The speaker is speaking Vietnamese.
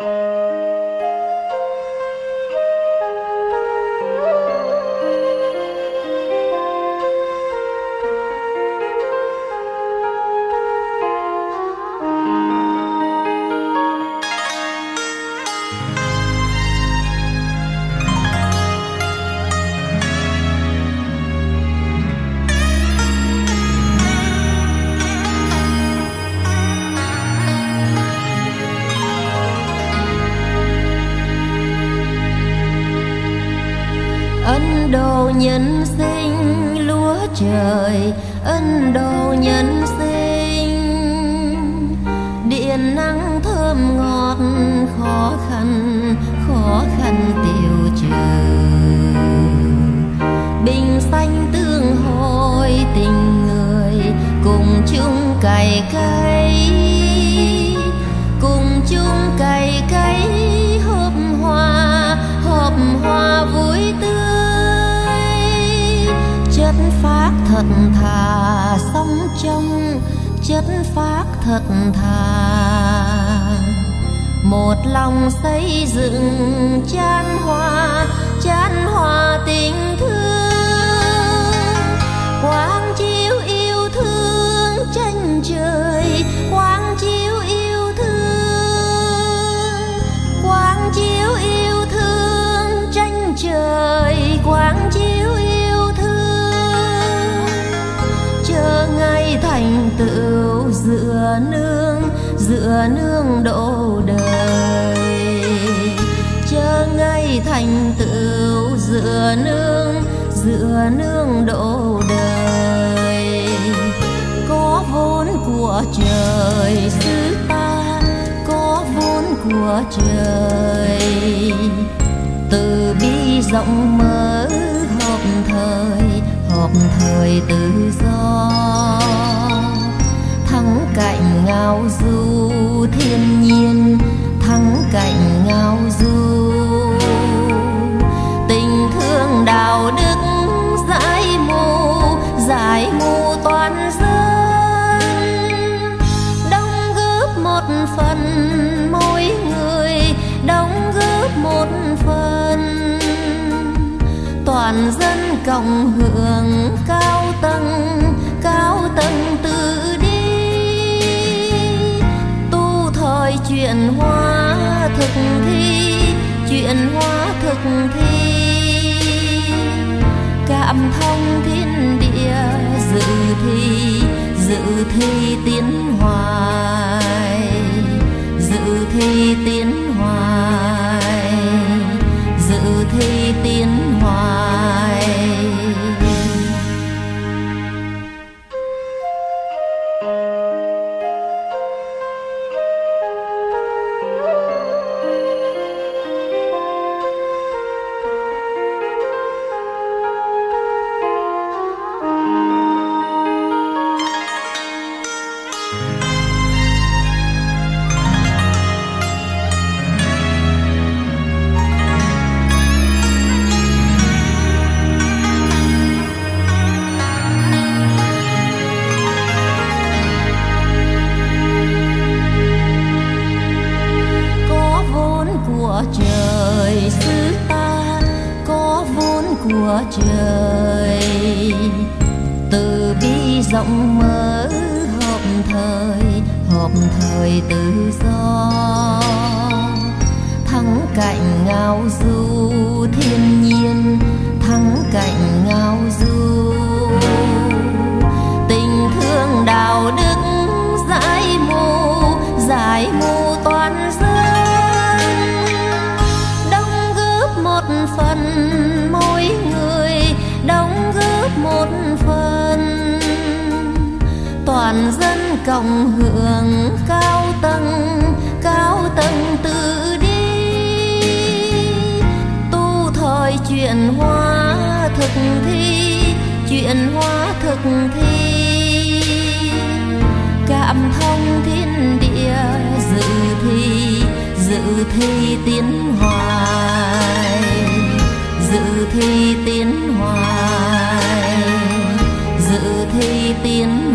ân độ nhân sinh, lúa trời ân độ nhân sinh. Điện nắng thơm ngọt, khó khăn khó khăn tiêu trừ. Bình xanh tương hội tình người, cùng chung cày cấy thật thà sống trong chất phác thật thà. Một lòng xây dựng chan hoa chờ ngày thành tựu dựa nương dựa nương độ đời. Chớ ngày thành tựu dựa nương dựa nương độ đời. Có vốn của trời, xứ ta có vốn của trời. Từ bi rộng mở họp thời họp thời tự do. Thiên nhiên, thắng cảnh ngao du. Tình thương đạo đức giải mù giải mù toàn dân. Đóng góp một phần mỗi người, đóng góp một phần. Toàn dân cộng hưởng cao tầng. Chuyện hóa thực thi, chuyện hóa thực thi. Cảm thông thiên địa dự thi dự thi tiến hoài, dự thi tiến hoài trời. Từ bi rộng mở họp thời họp thời tự do. Thắng cạnh ngao du cộng hưởng cao tầng cao tầng tự đi. Tu thời chuyển hóa thực thi, chuyển hóa thực thi. Cảm thông thiên địa dự thi dự thi tiến hoài. Dự thi tiến hoài, dự thi tiến